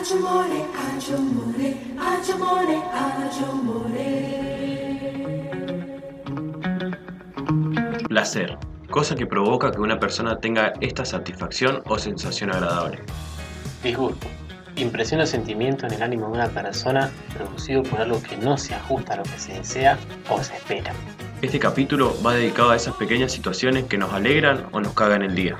Aggiamore, aggiamore, aggiamore, aggiamore. Placer. Cosa que provoca que una persona tenga esta satisfacción o sensación agradable. Disgusto. Impresiona sentimiento en el ánimo de una persona producido por algo que no se ajusta a lo que se desea o se espera. Este capítulo va dedicado a esas pequeñas situaciones que nos alegran o nos cagan el día.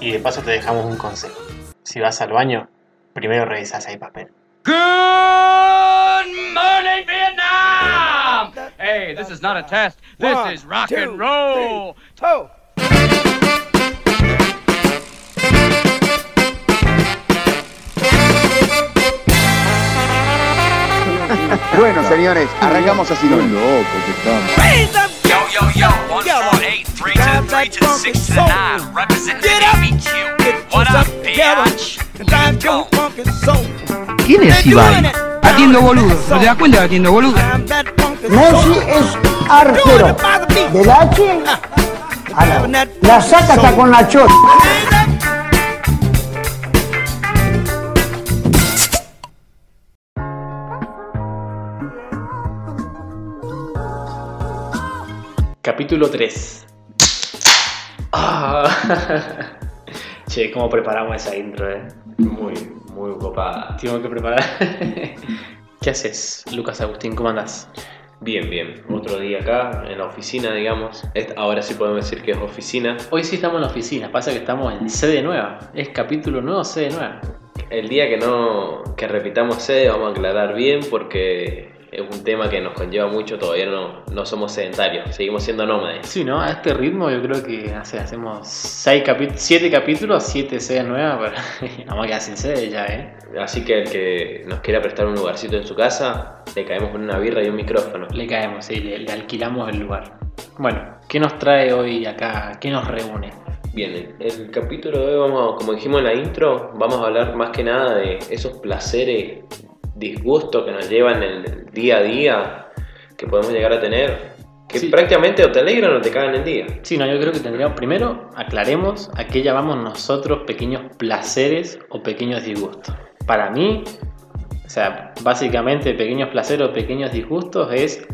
Y de paso te dejamos un consejo. Si vas al baño, primero revisas si hay papel. Good morning, Vietnam! Hey, this is not a test. This One, is rock two, and roll. Toe. Bueno, señores, arrancamos así. Loco que estamos. Yo, yo, one from eight, three the three funky six to nine. Representing the What up, bitch? ¿Quién es Ibai? Atiendo boludo. ¿No te das cuenta que atiendo boludo? Messi es arquero. Del H a la, that la funky saca hasta con la chota. Capítulo 3. Ah. che, ¿cómo preparamos esa intro, eh? Muy, muy copada. Tengo que preparar. ¿Qué haces, Lucas Agustín? ¿Cómo andás? Bien, bien. Otro día acá, en la oficina, digamos. Ahora sí podemos decir que es oficina. Hoy sí estamos en la oficina, pasa que estamos en sede nueva. Es capítulo nuevo, sede nueva. El día que no que repitamos sede vamos a aclarar bien porque es un tema que nos conlleva mucho. Todavía no, no somos sedentarios, seguimos siendo nómades. Sí, ¿no? A este ritmo yo creo que hace- hacemos 7 capítulos, 7 sedes nuevas, pero vamos a quedar sin sede ya, ¿eh? Así que el que nos quiera prestar un lugarcito en su casa, le caemos con una birra y un micrófono. Le caemos, sí, le, le alquilamos el lugar. Bueno, ¿qué nos trae hoy acá? ¿Qué nos reúne? Bien, el, el capítulo de hoy, vamos, como dijimos en la intro, vamos a hablar más que nada de esos placeres, disgustos que nos llevan en el día a día, que podemos llegar a tener, que Sí. prácticamente o te alegran o te cagan el día. Sí, no, yo creo que tendríamos, primero, aclaremos a qué llamamos nosotros pequeños placeres o pequeños disgustos. Para mí, o sea, básicamente pequeños placeres o pequeños disgustos es,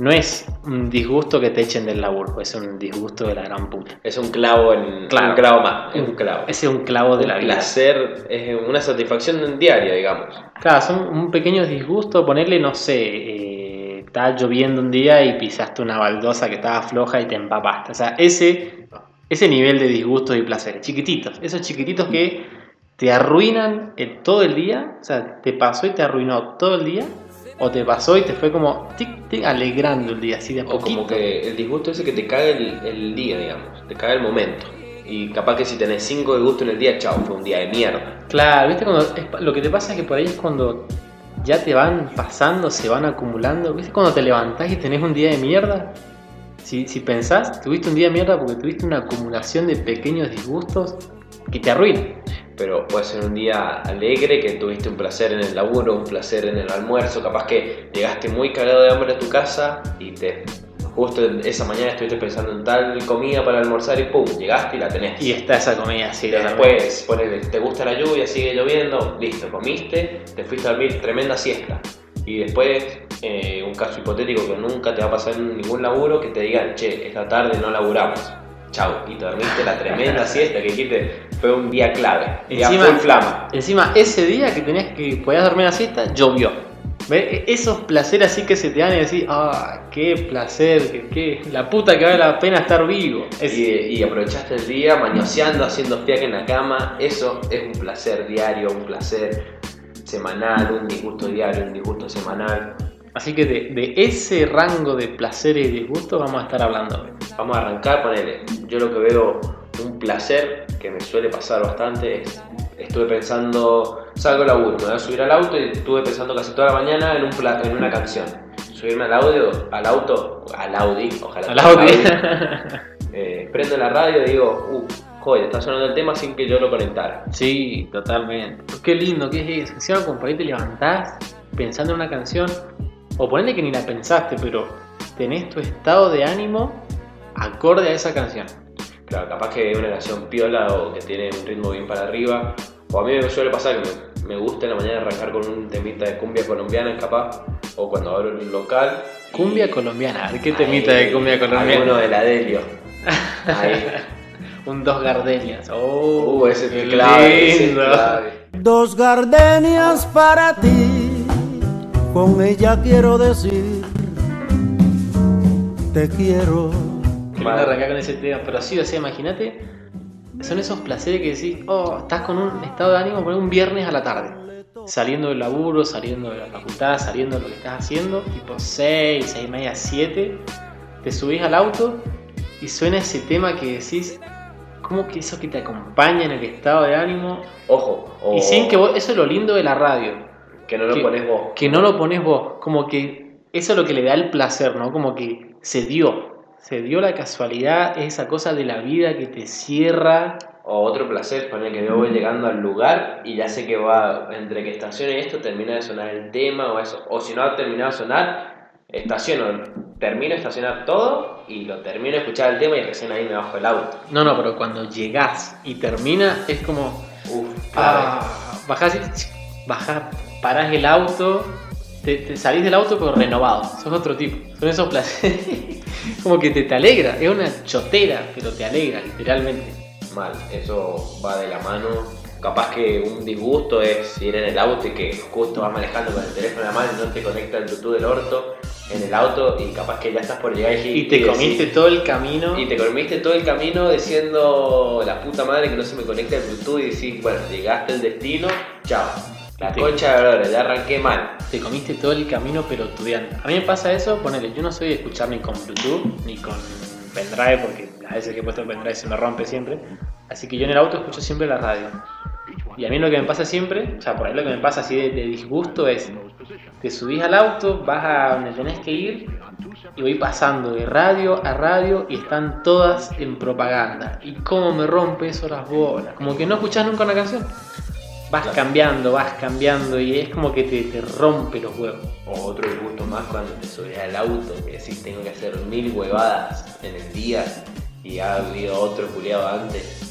no es un disgusto que te echen del laburo, es un disgusto de la gran puta. Es un clavo en Claro. un clavo más, es un clavo. Ese es un clavo de un la vida. placer, es una satisfacción diaria, digamos. Claro, son un pequeño disgusto, ponerle, no sé, eh, está lloviendo un día y pisaste una baldosa que estaba floja y te empapaste. O sea, ese, ese nivel de disgustos y placeres, chiquititos, esos chiquititos que te arruinan el- todo el día, o sea, te pasó y te arruinó todo el día, o te pasó y te fue como tic, tic, alegrando el día, así de a O poquito. como que el disgusto ese que te caga el, el día, digamos, te caga el momento. Y capaz que si tenés cinco disgustos en el día, chao, fue un día de mierda. Claro, viste cuando es- lo que te pasa es que por ahí es cuando ya te van pasando, se van acumulando. ¿Viste cuando te levantás y tenés un día de mierda? Si, si pensás, tuviste un día de mierda porque tuviste una acumulación de pequeños disgustos que te arruinan. Pero puede ser un día alegre, que tuviste un placer en el laburo, un placer en el almuerzo, capaz que llegaste muy cagado de hambre a tu casa y te justo esa mañana estuviste pensando en tal comida para almorzar y pum, llegaste y la tenés. Y está esa comida así. Después, ponele, te gusta la lluvia, sigue lloviendo, listo, comiste, te fuiste a dormir, tremenda siesta. Y después, eh, un caso hipotético que nunca te va a pasar en ningún laburo, que te digan, che, esta tarde no laburamos. Chau, y te dormiste la tremenda siesta que dijiste, fue un día clave, Encima- full flama. Encima, ese día que tenías que podías dormir la siesta, llovió. ¿Ves? E- Esos placeres así que se te dan y decís, ah, qué placer, que, que- la puta que vale la pena estar vivo. Es- Y, y aprovechaste el día mañoseando, haciendo fiaca en la cama. Eso es un placer diario, un placer semanal, un disgusto diario, un disgusto semanal. Así que de, de ese rango de placeres y disgustos vamos a estar hablando hoy. Vamos a arrancar, ponele. Yo lo que veo un placer que me suele pasar bastante es. Estuve pensando, salgo al laburo, me voy a subir al auto y estuve pensando casi toda la mañana en, un pla- en una canción. Subirme al audio, al auto, al Audi, ojalá. Al Audi. Eh, prendo la radio y digo, uh, joder, está sonando el tema sin que yo lo conectara. sí, totalmente. Qué lindo, qué es eso. Como por ahí te levantás pensando en una canción, o ponele que ni la pensaste, pero tenés tu estado de ánimo acorde a esa canción. Claro, capaz que una canción piola o que tiene un ritmo bien para arriba. O a mí me suele pasar que me, gusta en la mañana arrancar con un temita de cumbia colombiana, capaz, o cuando abro un local. Cumbia y- colombiana. A ver, ¿qué Ahí, temita de cumbia colombiana? Alguno de la Delio. Ahí. Un dos gardenias. Oh, Uh, ese es clave, ese es lindo. clave. Dos gardenias para ti, con ella quiero decir, te quiero. Qué lindo arrancar con ese tema. Pero sí, o sea, imagínate. Son esos placeres que decís, oh, estás con un estado de ánimo por un viernes a la tarde. Saliendo del laburo, saliendo de la facultad, saliendo de lo que estás haciendo, tipo 6, 6 y media, 7. Te subís al auto y suena ese tema que decís, como que eso que te acompaña en el estado de ánimo. Ojo, o Y sin que vos, eso es lo lindo de la radio. Que no lo que- pones vos. que no lo pones vos, como que eso es lo que le da el placer, ¿no? Como que se dio, se dio la casualidad, esa cosa de la vida que te cierra. O otro placer, poner que yo voy llegando al lugar y ya sé que va, entre que estacione esto, termina de sonar el tema o eso. O si no ha terminado de sonar, estaciono, termino de estacionar todo y lo termino de escuchar el tema y recién ahí me bajo el auto. No, no, pero cuando llegás y termina es como, Uf, ah, bajás, y- bajás, parás el auto, te, te salís del auto pero renovado, sos otro tipo, son esos placeres, como que te, te alegra, es una chotera, pero te alegra, literalmente. mal, eso va de la mano. Capaz que un disgusto es ir en el auto y que justo vas manejando con el teléfono en la mano y no te conecta el Bluetooth del orto en el auto y capaz que ya estás por llegar y, Y te comiste todo el camino. Y te comiste todo el camino diciendo la puta madre que no se me conecta el Bluetooth y decís, bueno, llegaste al destino, chao. La concha de lora, ya arranqué mal. te comiste todo el camino pelotudeando. A mí me pasa eso, ponele, yo no soy de escuchar ni con Bluetooth ni con pendrive porque a veces que he puesto el pendrive se me rompe siempre. Así que yo en el auto escucho siempre la radio. Y a mí lo que me pasa siempre, o sea, por ahí lo que me pasa así de, de disgusto es, te subís al auto, vas a donde tenés que ir y voy pasando de radio a radio y están todas en propaganda. Y cómo me rompe eso las bolas. Como que no escuchás nunca una canción. Vas cambiando, vas cambiando y es como que te, te rompe los huevos. O otro disgusto más cuando te subís al auto, que decís tengo que hacer mil huevadas en el día y ha habido otro culiado antes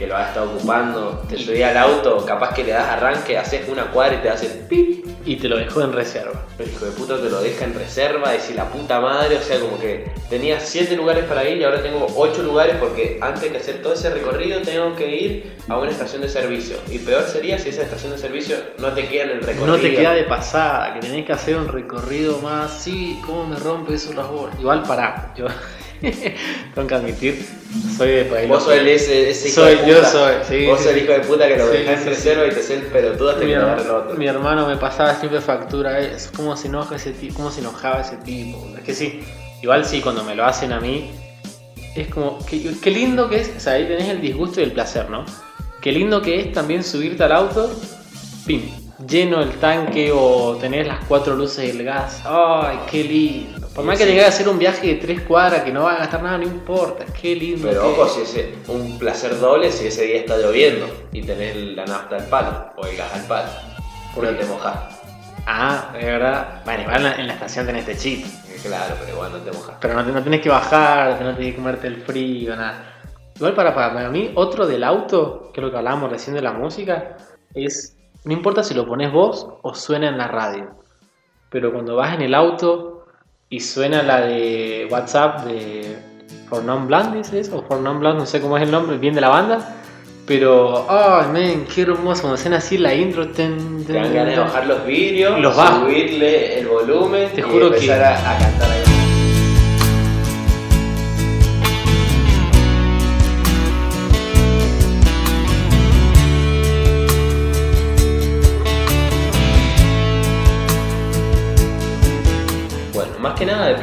que lo ha estado ocupando, te subís al auto, capaz que le das arranque, haces una cuadra y te hace pip, Y te lo dejó en reserva. el hijo de puta te lo deja en reserva, decís la puta madre, o sea como que tenía 7 lugares para ir y ahora tengo 8 lugares porque antes de hacer todo ese recorrido tengo que ir a una estación de servicio. Y peor sería si esa estación de servicio no te queda en el recorrido. No te queda de pasada, que tenés que hacer un recorrido más. Sí, cómo me rompe eso las bolas. Igual pará, yo tengo que admitir, soy de país. Vos sos el ese, ese hijo Soy- de yo puta. soy, sí, Vos sí, sos el hijo de puta que lo Sí, dejás reserva y te hace el pelotudo hasta mi, que te el otro. mi hermano me pasaba siempre factura, es como se enoja ese tipo, cómo se enojaba ese tipo. Es que sí, igual sí, cuando me lo hacen a mí, es como, qué, qué lindo que es, o sea, ahí tenés el disgusto y el placer, ¿no? Qué lindo que es también subirte al auto, pim, lleno el tanque o tener las cuatro luces del gas. Ay, qué lindo. Por más que Sí. llegue a hacer un viaje de tres cuadras que no va a gastar nada, no importa. Qué lindo. Pero que ojo, es. si es un placer doble si ese día está lloviendo y tenés la nafta al palo o el gas al palo. ¿Por no te mojás. Ah, de verdad. Bueno, igual en la, estación tenés techito. Claro, pero igual no te mojas. Pero no, no tenés que bajar, no tenés que comerte el frío, nada. Igual para, para, para mí, otro del auto, que es lo que hablábamos recién de la música, es, no importa si lo pones vos o suena en la radio, pero cuando vas en el auto y suena la de WhatsApp de For Non Blonde, ¿es eso? For Non no sé cómo es el nombre, bien de la banda, pero, ay, men, qué hermoso, cuando suena así la intro, ten, Te dan ten, ganas de ten. bajar los vidrios, Los subirle el volumen Te y juro empezar que- a, a cantar ahí.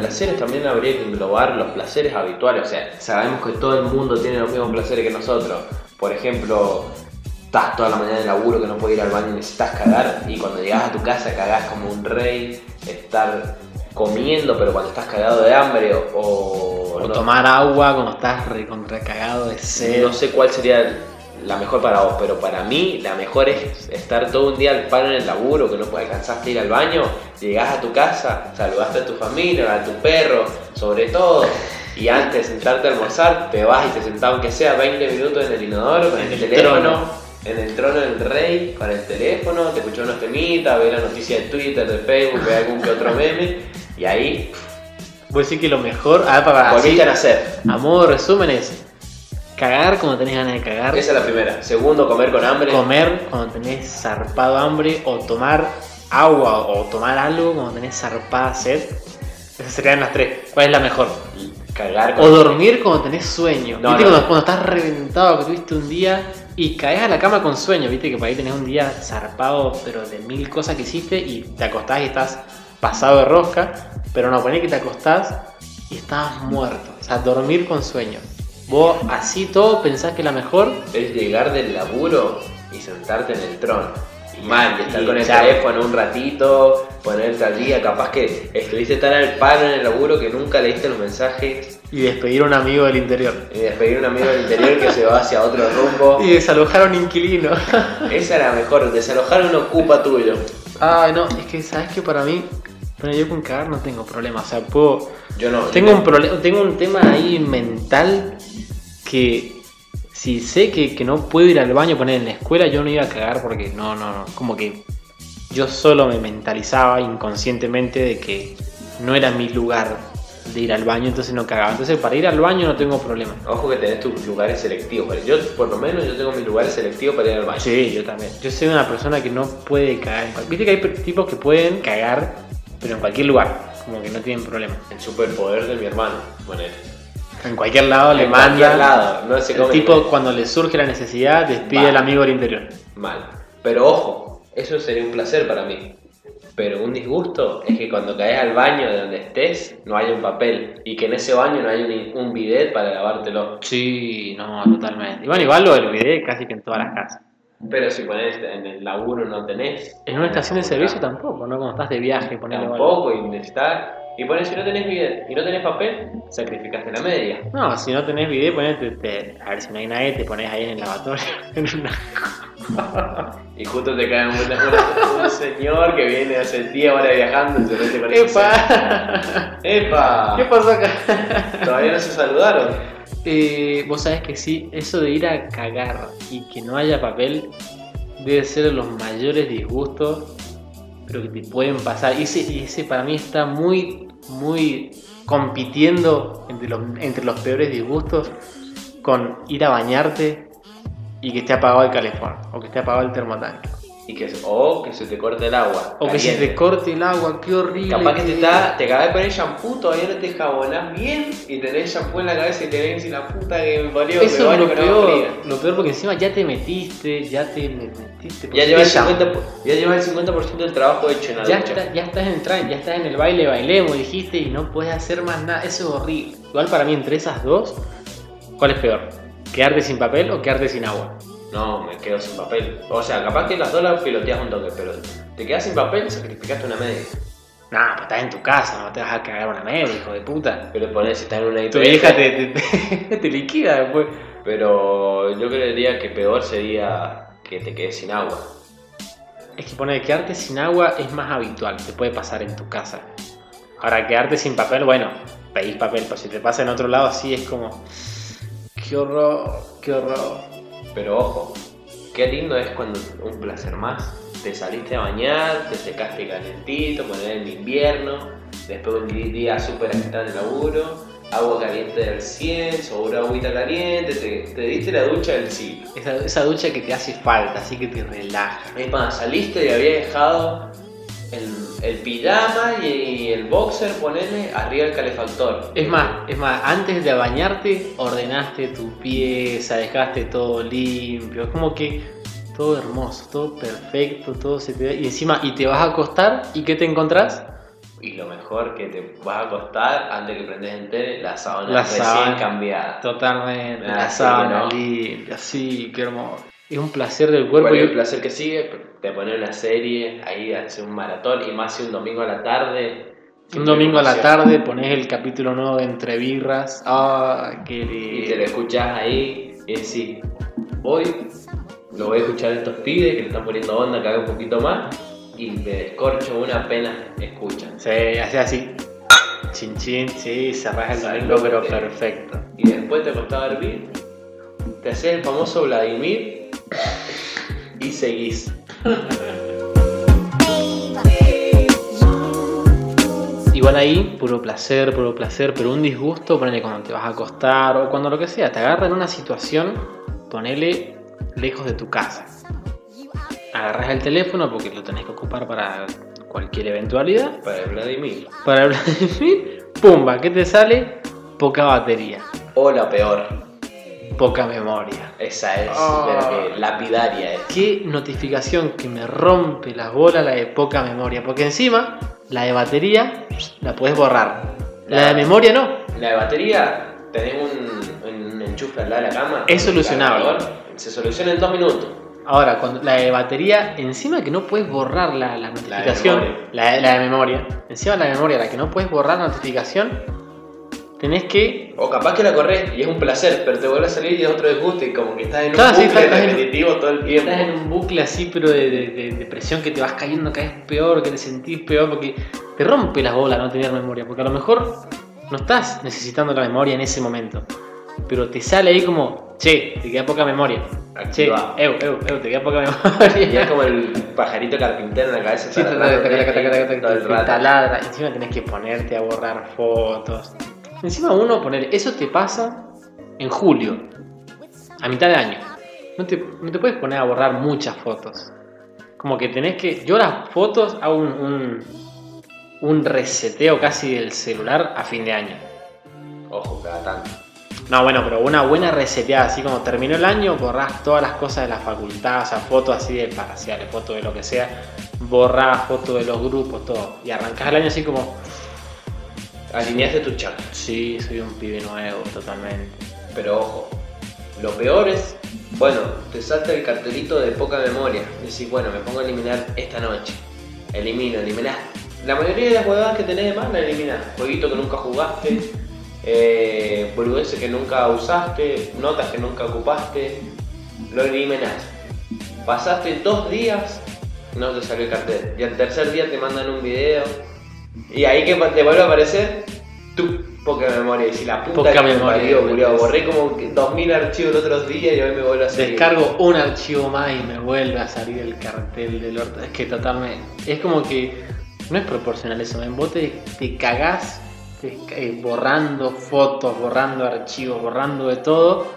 Placeres también habría que englobar los placeres habituales. O sea, sabemos que todo el mundo tiene los mismos placeres que nosotros. Por ejemplo, estás toda la mañana en laburo que no puedes ir al baño y necesitas cagar. Y cuando llegas a tu casa cagás como un rey. Estar comiendo, pero cuando estás cagado de hambre o, O no- tomar agua cuando estás recontra cagado de sed. no sé cuál sería la mejor para vos, pero para mí la mejor es estar todo un día al palo en el laburo, que no alcanzaste a ir al baño, llegás a tu casa, saludaste a tu familia, a tu perro, sobre todo, y antes de sentarte a almorzar, te vas y te sentás aunque sea 20 minutos en el inodoro con En el, el teléfono, trono. en el trono del rey con el teléfono, te escuchó unos temitas, ve la noticia de Twitter, de Facebook, ve algún que otro meme y ahí Voy a decir que lo mejor. Ah, para volviste a nacer. A modo de resumen es cagar cuando tenés ganas de cagar. Esa es la primera. Segundo, comer con hambre. Comer cuando tenés zarpado hambre. O tomar agua o tomar algo cuando tenés zarpada sed. Esas serían las tres. ¿Cuál es la mejor? cagar con O dormir cuando tenés sueño. No, ¿Viste no, cuando, no. cuando estás reventado, que tuviste un día y caes a la cama con sueño? ¿Viste que por ahí tenés un día zarpado, pero de mil cosas que hiciste y te acostás y estás pasado de rosca? Pero no, ponés que te acostás y estabas muerto. O sea, dormir con sueño. Vos así todo pensás que la mejor es llegar del laburo y sentarte en el trono. Y mal, y estar Y con el chao. teléfono un ratito, ponerte al día, capaz que estuviste tan al palo en el laburo que nunca leíste los mensajes y despedir a un amigo del interior. y despedir a un amigo del interior que se va hacia otro rumbo. Y desalojar a un inquilino. Esa era mejor, desalojar un ocupa tuyo. Ay, no, es que sabes que para mí, bueno, yo con cagar no tengo problema. O sea, puedo. Yo no. Tengo yo un problema, tengo un tema ahí mental que si sé que, que no puedo ir al baño poner en la escuela, yo no iba a cagar porque no, no, no, como que yo solo me mentalizaba inconscientemente de que no era mi lugar de ir al baño, entonces no cagaba. Entonces para ir al baño no tengo problema. Ojo que tenés tus lugares selectivos. ¿vale? Yo, por lo menos, yo tengo mis lugares selectivos para ir al baño. Sí, yo también. Yo soy una persona que no puede cagar. Viste que hay tipos que pueden cagar, pero en cualquier lugar, como que no tienen problema. El superpoder de mi hermano. Bueno, En cualquier lado le en cualquier manda. lado, no se El come tipo, ni- cuando le surge la necesidad, despide al amigo del interior. mal. Pero ojo, eso sería un placer para mí. Pero un disgusto es que cuando caes al baño de donde estés, no haya un papel. Y que en ese baño no haya ni un bidet para lavártelo. Sí, no, totalmente. Y bueno, igual lo olvidé casi que en todas las casas. Pero si pones en el laburo no tenés. En una estación de servicio tampoco, ¿no? Cuando estás de viaje, igual. Tampoco, y necesitas. Y pones si no tenés bidet y no tenés papel, sacrificaste la media. No, si no tenés video, ponete, te- a ver si no hay nadie, te pones ahí en el lavatorio. en una- Y justo te cae un, un señor que viene hace 10 horas viajando y se mete con ¡Epa! ¡Epa! ¿Qué pasó acá? Todavía no se saludaron. Eh, Vos sabés que sí, eso de ir a cagar y que no haya papel debe ser los mayores disgustos, pero que te pueden pasar. Y ese, y ese para mí está muy, muy compitiendo entre los, entre los peores disgustos con ir a bañarte y que esté apagado el calefón o que esté apagado el termotanque. Y que, o que se te corte el agua. O que se te corte el agua, qué horrible. Capaz que te, está, te acabas de poner shampoo, todavía no te jabonás bien y tenés shampoo en la cabeza y te ven sin la puta que me parió. me Eso es lo peor, lo peor porque encima ya te metiste, ya te metiste. Ya llevas, el pusiste 50, ya llevas el 50% del trabajo hecho en la Ya, está- ya estás en el tra- ya estás en el baile, bailemos, dijiste, y no puedes hacer más nada. Eso es horrible. Igual para mí, entre esas dos, ¿cuál es peor? ¿Quedarte sin papel o quedarte sin agua? No, me quedo sin papel. O sea, capaz que las dos las piloteas un toque, pero te quedas sin papel, sacrificaste una media. Nah, pues estás en tu casa, no te vas a cagar una media, hijo de puta. Pero pones si está en una IPF. Tu vieja te, te, te- te liquida después. Pero yo creería que peor sería que te quedes sin agua. Es que poner quedarte sin agua es más habitual, te puede pasar en tu casa. Ahora, quedarte sin papel, bueno, pedís papel, pero si te pasa en otro lado, sí es como. Qué horror, qué horror. Pero ojo, qué lindo es cuando un placer más. Te saliste a bañar, te secaste calentito, poner en invierno, después un día súper agitado en el laburo, agua caliente del 100, sobre agüita caliente, te, te diste la ducha del siglo. Esa, esa ducha que te hace falta, así que te relaja. Es más, saliste y había dejado el, el pijama y el boxer, ponele, arriba del calefactor. Es más, es más, antes de bañarte ordenaste tu pieza, dejaste todo limpio, es como que todo hermoso, todo perfecto, todo se te ve. Y encima, y te vas a acostar, ¿y qué te encontrás? Y lo mejor que te vas a acostar antes que prendes en tele, la sábana La recién sábana. cambiada. Totalmente, Ah, la sí, sábana limpia, sí, qué hermoso. Es un placer del cuerpo. ¿Cuál es y- el placer que sigue? Te pones una serie, ahí hace un maratón y más si un domingo a la tarde. Un domingo a la tarde pones el capítulo nuevo de Entre Birras. Ah, qué Y te lo lindo. escuchás ahí y decís, hoy lo voy a escuchar a estos pibes que le están poniendo onda, que haga un poquito más. Y me descorcho una apenas escuchan. Sí, hace así. Chin chin, sí, cerrás el domingo, pero perfecto. Y después te acostás a dormir, te haces el famoso Vladimir y seguís. Igual ahí, puro placer, puro placer, pero un disgusto, ponele cuando te vas a acostar o cuando lo que sea, te agarra en una situación, ponele lejos de tu casa. Agarras el teléfono porque lo tenés que ocupar para cualquier eventualidad. Para el Vladimir. Para Vladimir, pumba, ¿qué te sale? Poca batería, O la peor. Poca memoria. Esa es Ah. la que lapidaria es. Qué notificación que me rompe las bolas la de poca memoria, porque encima la de batería la puedes borrar. La de memoria no. La de batería, tenés un, un enchufe al lado de la cama. Es solucionable. cargador, Se soluciona en dos minutos. Ahora, cuando la de batería, encima que no puedes borrar la, la notificación, la de, la de memoria, encima la de memoria, la que no puedes borrar la notificación, tenés que. O capaz que la corres y es un placer, pero te vuelve a salir y es otro disgusto y como que estás en un sí, bucle estás en- repetitivo todo el tiempo. Estás en un bucle así, pero de, de, de- de presión que te vas cayendo cada vez peor, que te sentís peor, porque te rompe las bolas no tener memoria, porque a lo mejor no estás necesitando la memoria en ese momento, pero te sale ahí como, che, te queda poca memoria. Che, eu, eu, eu, te queda poca Y es memoria. como el pajarito carpintero en la cabeza. Sí, taladra. Encima tenés que ponerte a borrar fotos. Encima uno poner, eso te pasa en julio, a mitad de año. No te, no te puedes poner a borrar muchas fotos. Como que tenés que. Yo las fotos hago un, un, un reseteo casi del celular a fin de año. Ojo, cada tanto. No, bueno, pero una buena reseteada, así como terminó el año, borrás todas las cosas de la facultad, o sea, fotos así de parciales, fotos de lo que sea, borrás fotos de los grupos, todo. Y arrancás el año así como, Alineaste tu chat. sí, soy un pibe nuevo, totalmente. Pero ojo, lo peor es, bueno, te salta el cartelito de poca memoria. Decís, bueno, me pongo a eliminar esta noche. Elimino, eliminás. La mayoría de las huevadas que tenés de más la eliminás. Jueguito que nunca jugaste, eh, boludeces que nunca usaste, notas que nunca ocupaste, lo eliminás. Pasaste dos días, no te salió el cartel. Y al tercer día te mandan un video. Y ahí que te vuelve a aparecer tu poca memoria. Y si la puta Poca que me memoria, parió, me culiao, parece. borré como que 2000 archivos el otro día y hoy me vuelve a salir. Descargo un archivo más y me vuelve a salir el cartel del orto. Es que totalmente. Es como que no es proporcional eso, ¿ven? Vos te, te cagás te- eh, borrando fotos, borrando archivos, borrando de todo.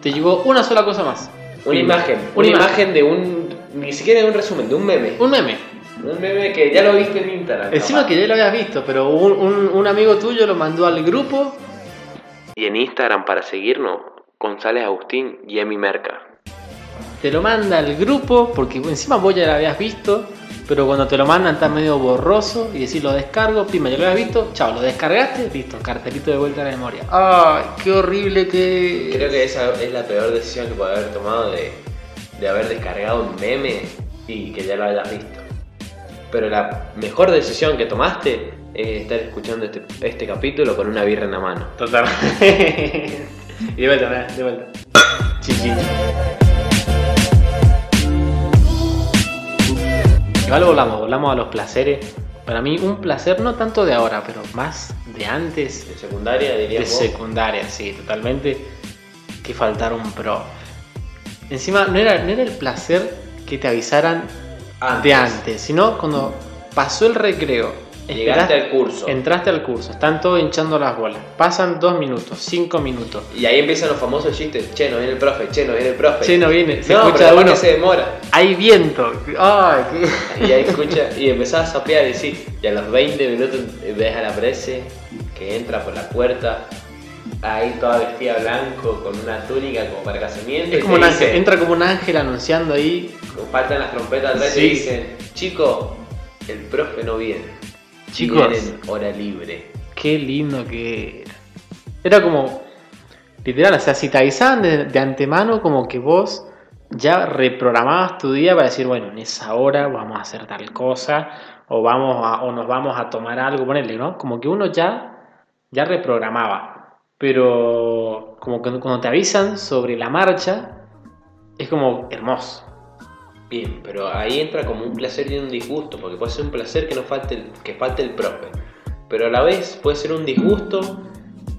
Te llegó una sola cosa más. Una imagen, una imagen de un. Ni siquiera de un resumen, de un meme. Un meme. Un meme que ya lo viste en Instagram. Encima capaz. que ya lo habías visto, pero un, un- un amigo tuyo lo mandó al grupo. Y en Instagram para seguirnos, González Agustín y Emi Merca. Te lo manda al grupo, porque encima vos ya lo habías visto. Pero cuando te lo mandan está medio borroso y decís lo descargo, pima, ya lo habías visto, chao, lo descargaste, listo, cartelito de vuelta a la memoria. ¡Ay, qué horrible que... Creo que esa es la peor decisión que puede haber tomado de, de haber descargado un meme y que ya lo hayas visto. Pero la mejor decisión que tomaste es estar escuchando este, este capítulo con una birra en la mano. Totalmente. y de vuelta, de vuelta. Chichi. Igual volamos, volamos a los placeres. Para mí un placer no tanto de ahora, pero más de antes, De secundaria de diríamos. secundaria, sí, totalmente. Que faltar un pro. Encima, no era, no era el placer que te avisaran de antes, sino cuando pasó el recreo. Llegaste al curso. Entraste al curso, están todos hinchando las bolas. Pasan dos minutos, cinco minutos. Y ahí empiezan los famosos chistes. Che, no viene el profe, che, no viene el profe. Che, no viene, se no, escucha pero uno. que se demora. Hay viento. Ay, qué- Y ahí escucha, y empezás a sapear y decís, y a los 20 minutos ves a la prese que entra por la puerta, ahí toda vestida blanco, con una túnica como para casamiento. y Es como un ángel, entra como un ángel anunciando ahí. Faltan las trompetas atrás y Sí. te dicen, chico, el profe no viene. Chicos. Vienen hora libre. Qué lindo que era. Era como, literal, o sea, si te avisaban de, de antemano, como que vos ya reprogramabas tu día para decir, bueno, en esa hora vamos a hacer tal cosa, o, vamos a- o nos vamos a tomar algo, ponerle, ¿no? Como que uno ya, ya reprogramaba. Pero como que cuando te avisan sobre la marcha, es como hermoso. Bien, pero ahí entra como un placer y un disgusto, porque puede ser un placer que no falte el, que falte el profe, pero a la vez puede ser un disgusto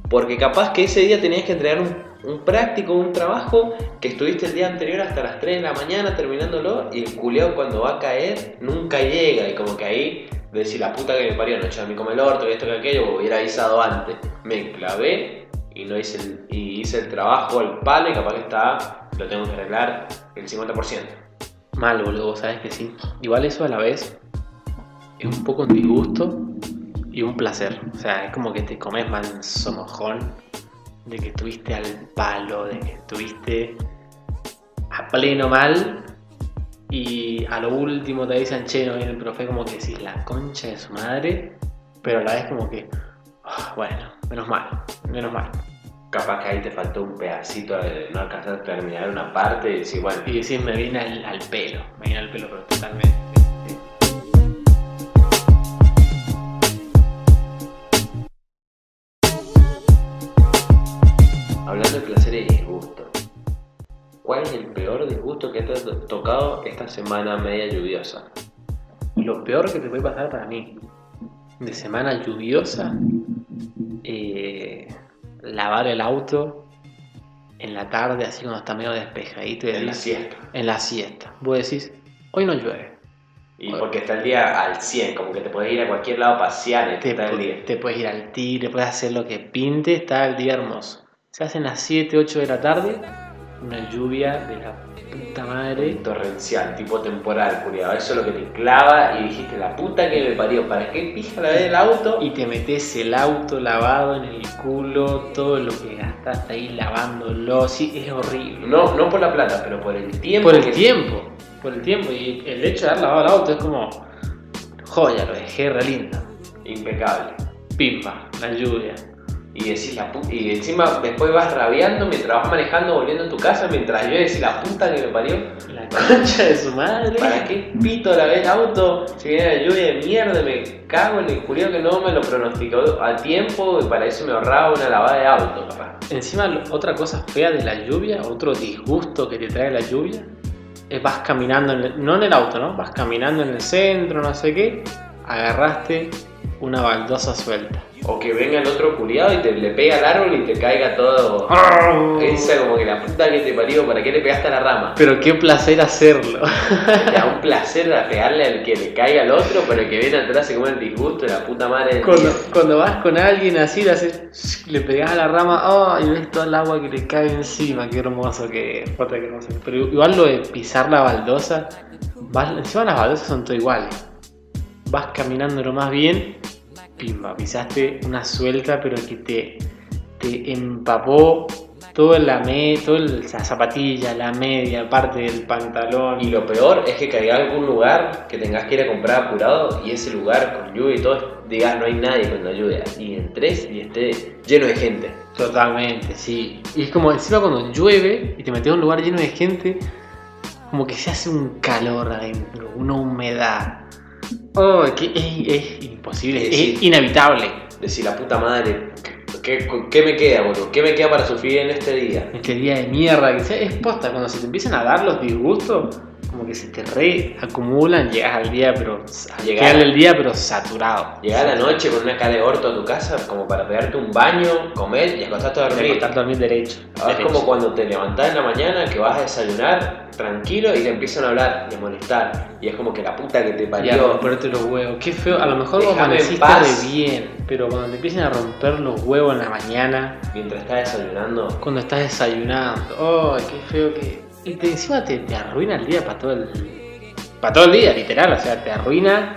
Porque capaz que ese día tenías que entregar un, un práctico, un trabajo que estuviste el día anterior hasta las 3 de la mañana terminándolo y el culeado cuando va a caer nunca llega y como que ahí de decir la puta que me parió, no echaba mi come el orto, y esto que aquello, hubiera avisado antes. Me clavé y no hice el, y hice el trabajo al palo y capaz que está, lo tengo que arreglar el 50%. Mal, boludo, sabes que sí. Igual eso a la vez es un poco un disgusto y un placer. O sea, es como que te comes manso mojón de que estuviste al palo, de que estuviste a pleno mal y a lo último te dicen, che, no viene el profe, como que decís la concha de su madre, pero a la vez como que, ah, bueno, menos mal, menos mal. Capaz que ahí te faltó un pedacito de no alcanzar a terminar una parte y decir, bueno, Y decís, me viene al, al pelo, me viene al pelo, pero totalmente. ¿Cuál es el peor disgusto que te ha to- tocado esta semana media lluviosa? Lo peor que te puede pasar para mí, de semana lluviosa, eh, lavar el auto en la tarde, así cuando está medio despejadito. y En la siesta. En la siesta. Vos decís, hoy no llueve. Y porque está el día al 100, como que te puedes ir a cualquier lado a pasear Te, está el día. te puedes ir al tigre, puedes hacer lo que pinte, está el día hermoso. Se hacen las 7, 8 de la tarde, una lluvia de la puta madre. Torrencial, tipo temporal, culiado. Eso es lo que te clava y dijiste, la puta que me parió, ¿para qué pija la vez el auto? Y te metes el auto lavado en el culo, todo lo que gastaste ahí lavándolo, sí, es horrible. No, no por la plata, pero por el tiempo. por el tiempo, por el tiempo. Y el hecho de haber lavado el auto es como, joya, lo dejé re lindo. Impecable. Pimba, la lluvia. Y decís la puta. Y encima después vas rabiando mientras vas manejando, volviendo a tu casa, mientras yo decís la puta que me parió. La concha de su madre. ¿Para qué pito la vez el auto? Si viene la lluvia de mierda, me cago en el culiao que no me lo pronosticó a tiempo y para eso me ahorraba una lavada de auto, capaz. Encima, otra cosa fea de la lluvia, otro disgusto que te trae la lluvia, es vas caminando, en el- no en el auto, ¿no? Vas caminando en el centro, no sé qué, agarraste una baldosa suelta. O que venga el otro culiado y te le pega al árbol y te caiga todo. Esa como que la puta que te parió, ¿para qué le pegaste a la rama? Pero qué placer hacerlo. Da un placer pegarle al que le caiga al otro, pero el que viene atrás se come el disgusto de la puta madre. Cuando, cuando vas con alguien así, le, haces, le pegas a la rama, oh, y ves todo el agua que le cae encima, qué hermoso que es, puta, qué hermoso. Pero igual lo de pisar la baldosa, vas- encima las baldosas son todas iguales. Vas caminando lo más bien, pimba, pisaste una suelta, pero que te, te empapó todo la, me, todo el- la zapatilla, la media, parte del pantalón. Y lo peor es que caiga algún lugar que tengas que ir a comprar apurado y ese lugar con lluvia y todo, digas no hay nadie con la lluvia. Y entres y esté lleno de gente. Totalmente, sí. Y es como encima cuando llueve y te metes a un lugar lleno de gente, como que se hace un calor adentro, una humedad. Oh, que es, es imposible, Sí, es inevitable. Decir la puta madre, ¿qué, qué me queda, boludo? ¿Qué me queda para sufrir en este día? Este día de mierda que sea, es posta, cuando se te empiezan a dar los disgustos, como que se te reacumulan, llegas al día, pero Llegar- al día, pero saturado. Llegar a la noche con una cara de orto a tu casa como para pegarte un baño, comer y acostarte a dormir. acostás a dormir derecho. Ah, Es derecho. como cuando te levantás en la mañana que vas a desayunar tranquilo y te empiezan a hablar a molestar. Y es como que la puta que te Y a parió. romperte los huevos. Qué feo. A lo mejor vos amaneciste re bien. Pero cuando te empiecen a romper los huevos en la mañana, Mientras estás desayunando, cuando estás desayunando, oh, qué feo que. Y te, encima te, te arruina el día para todo el. Para todo el día, literal. O sea, te arruina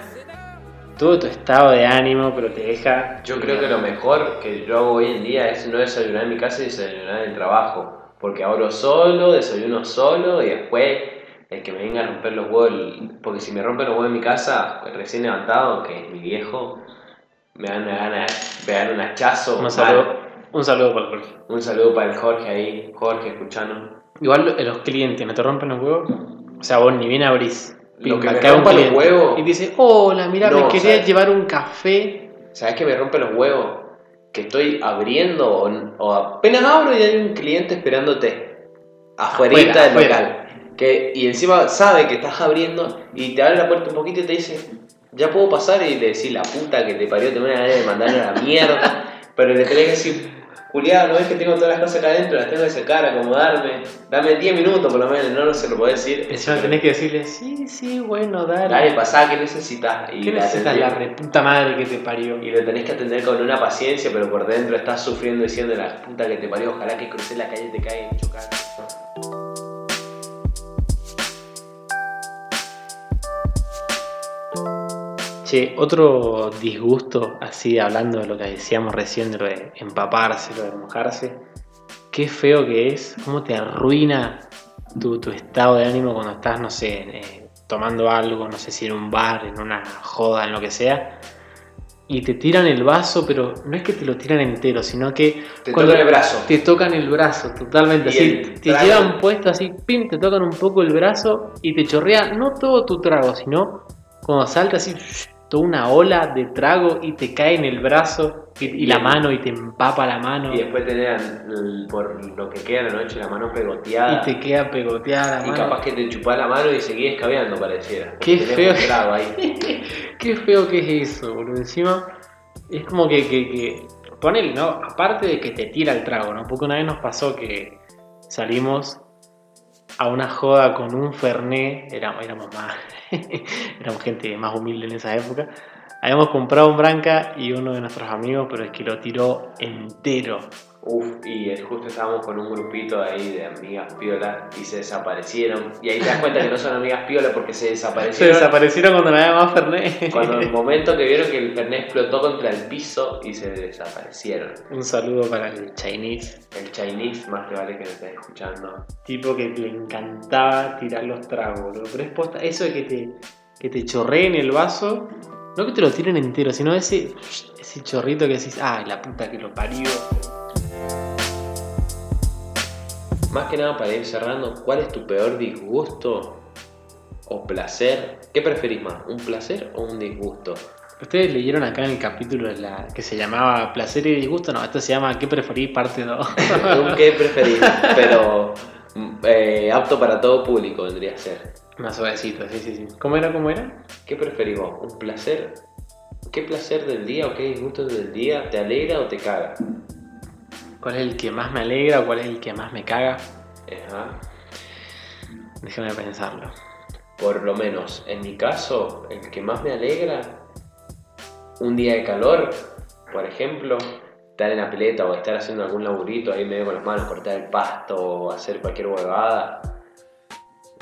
todo tu estado de ánimo, pero te deja. yo creo que lo mejor que yo hago hoy en día es no desayunar en mi casa y desayunar en el trabajo. Porque ahora solo, desayuno solo y después el que me venga a romper los huevos. Porque si me rompen los huevos en mi casa, recién levantado, que es mi viejo, me dan una gana, me dan un hachazo. Un saludo, un saludo para el Jorge. Un saludo para el Jorge ahí, Jorge escuchando. Igual lo- los clientes, ¿no te rompen los huevos? O sea, vos ni bien abrís. Lo que me rompa los huevos- Y dice, hola, mira, No, me quería ¿sabes? llevar un café. ¿Sabes que me rompe los huevos? Que estoy abriendo o, o apenas abro y hay un cliente esperándote afuera del afuera. local. Que, y encima sabe que estás abriendo y te abre la puerta un poquito y te dice, ya puedo pasar y le decís la puta que te parió, te voy a de mandarle a la mierda. Pero le tenés que decir, Julián, ¿no ves que tengo todas las cosas acá adentro? Las tengo que secar, acomodarme. Dame 10 minutos por lo menos, no, no se lo podés decir. Encima tenés que decirle, sí, sí, bueno, dale. Dale, pasá, ¿qué necesitas? Y ¿Qué necesitas la reputa madre que te parió? Y lo tenés que atender con una paciencia, pero por dentro estás sufriendo diciendo la puta que te parió, ojalá que cruces la calle y te caigan y chocar. Che, otro disgusto, así hablando de lo que decíamos recién, de lo de empaparse, lo de mojarse. Qué feo que es, cómo te arruina tu, tu estado de ánimo cuando estás, no sé, eh, tomando algo, no sé si en un bar, en una joda, en lo que sea. Y te tiran el vaso, pero no es que te lo tiran entero, sino que Te tocan el brazo. Te tocan el brazo, totalmente. Así, te llevan puesto así, pim, te tocan un poco el brazo y te chorrea no todo tu trago, sino cuando salta así, toda una ola de trago y te cae en el brazo y, y la mano y te empapa la mano Y y, después el- por lo que queda de la noche la mano pegoteada. te queda pegoteada la Y mano. capaz que te chupás la mano y seguís escabeando, pareciera. Qué feo. trago ahí. Qué feo que es eso, boludo. Encima, es como que, que, que. Ponele, ¿no? Aparte de que te tira el trago, ¿no? Porque una vez nos pasó que salimos a una joda con un Fernet. Éramos, éramos más. éramos gente más humilde en esa época. Habíamos comprado un Branca y uno de nuestros amigos, pero es que lo tiró entero. Uf, y justo estábamos con un grupito ahí de amigas piola y se desaparecieron. Y ahí te das cuenta que no son amigas piola porque se Se desaparecieron. desaparecieron cuando no había más Fernet. Cuando el momento que vieron que el Fernet explotó contra el piso y se desaparecieron. un saludo para el Chinese. El Chinese, más te vale que lo estés escuchando. tipo que le encantaba tirar los tragos, boludo. Pero es posta, eso de que te, que te chorreen el vaso, no que te lo tiren entero, sino ese, ese chorrito que decís, ay, la puta que lo parió. Más que nada para ir cerrando, ¿cuál es tu peor disgusto o placer? ¿Qué preferís más? ¿Un placer o un disgusto? Ustedes leyeron acá en el capítulo de la, que se llamaba Placer y Disgusto, no, esto se llama ¿Qué preferís? Parte 2. ¿Un qué preferís? Pero mm, eh, apto para todo público vendría a ser. Más suavecito, sí, sí, sí. ¿Cómo era? ¿Cómo era? ¿Qué preferís vos? ¿Un placer? ¿Qué placer del día o qué disgusto del día te alegra o te caga? ¿Cuál es el que más me alegra o cuál es el que más me caga? Déjame pensarlo. Por lo menos, en mi caso, el que más me alegra, un día de calor, por ejemplo, estar en la pileta o estar haciendo algún laburito ahí medio con las manos, cortar el pasto o hacer cualquier huevada,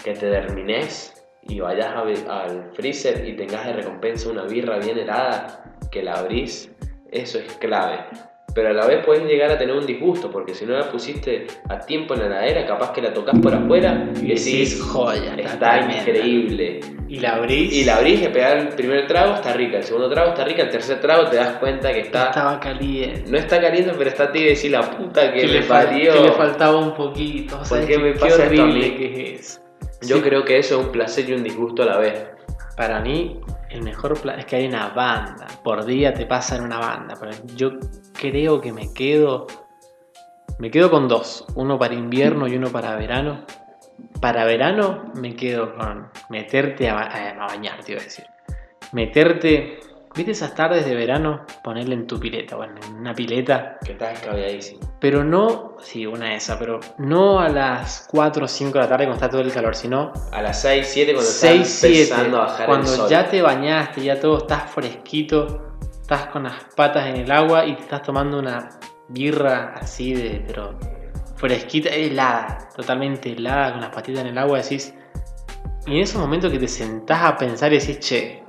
que te termines y vayas al freezer y tengas de recompensa una birra bien helada, que la abrís, eso es clave. Pero a la vez puedes llegar a tener un disgusto, porque si no la pusiste a tiempo en la heladera, capaz que la tocas por afuera y decís, joya, está está tremenda". increíble. Y la abrís. Y la abrís, le pegás el primer trago, está rica. El segundo trago está rica. El tercer trago te das cuenta que está. Estaba caliente. No está caliente, pero está tibia y decís la puta que, le parió. que le faltaba un poquito. ¿Sabes qué me qué pasa esto a horrible mí? que es? Yo Sí, creo que eso es un placer y un disgusto a la vez. Para mí, el mejor plan es que hay una banda. Por día te pasa en una banda. Pero yo creo que me quedo. Me quedo con dos. Uno para invierno y uno para verano. Para verano me quedo con meterte a, ba- a- a bañar, te iba a decir. Meterte. ¿Viste esas tardes de verano? Ponerle en tu pileta. Bueno, en una pileta. Que estás escabeadísimo. Pero no, sí, una de esas, pero no a las 4 o 5 de la tarde cuando está todo el calor, sino A las 6, 7 cuando 6, estás 7, empezando a bajar cuando el sol. ya te bañaste, ya todo estás fresquito, estás con las patas en el agua y te estás tomando una birra así de, pero fresquita, helada, totalmente helada, con las patitas en el agua, decís, y en esos momentos que te sentás a pensar y decís, che,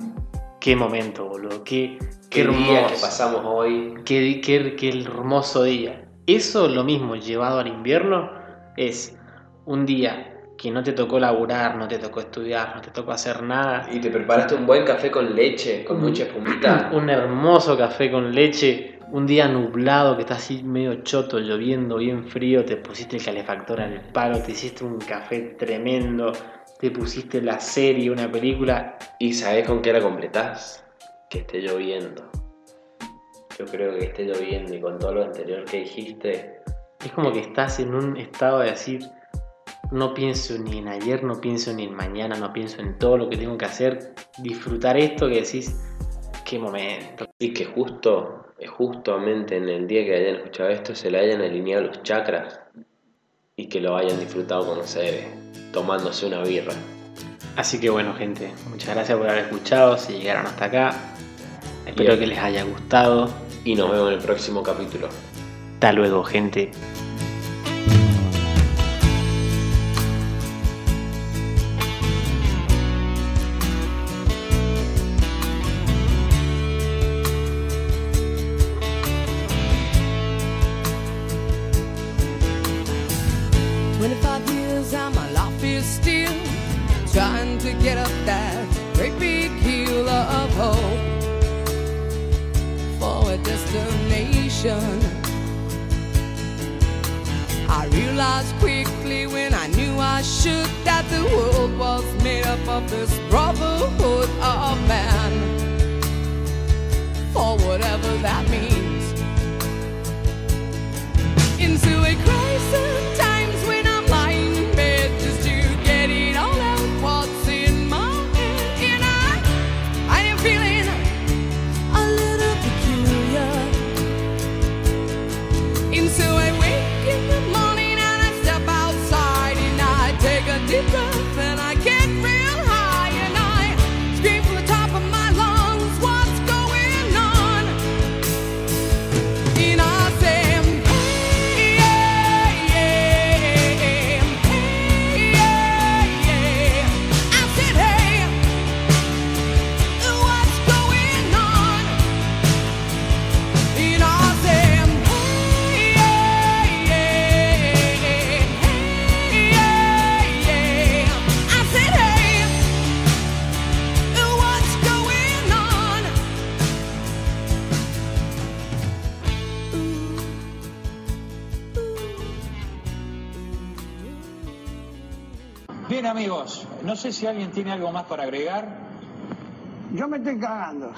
qué momento, boludo, qué, qué, Qué día que pasamos hoy. Qué, qué- qué hermoso día. Eso lo mismo llevado al invierno es un día que no te tocó laburar, no te tocó estudiar, no te tocó hacer nada. Y te preparaste un buen café con leche, con mucha espumita. Un hermoso café con leche, un día nublado que está así medio choto, lloviendo, bien frío, te pusiste el calefactor al palo, te hiciste un café tremendo, te pusiste la serie, una película. ¿Y sabes con qué la completás? Que esté lloviendo. Yo creo que esté lloviendo y con todo lo anterior que dijiste. Es como que estás en un estado de decir, no pienso ni en ayer, no pienso ni en mañana, no pienso en todo lo que tengo que hacer. Disfrutar esto que decís, qué momento. Y que justo, justamente en el día que hayan escuchado esto, se le hayan alineado los chakras y que lo hayan disfrutado, con, no sé, tomándose una birra. Así que bueno, gente, muchas gracias por haber escuchado, si llegaron hasta acá. Espero que les haya gustado. Y nos vemos en el próximo capítulo. Hasta luego, gente. ¿Tiene algo más para agregar? Yo me estoy cagando.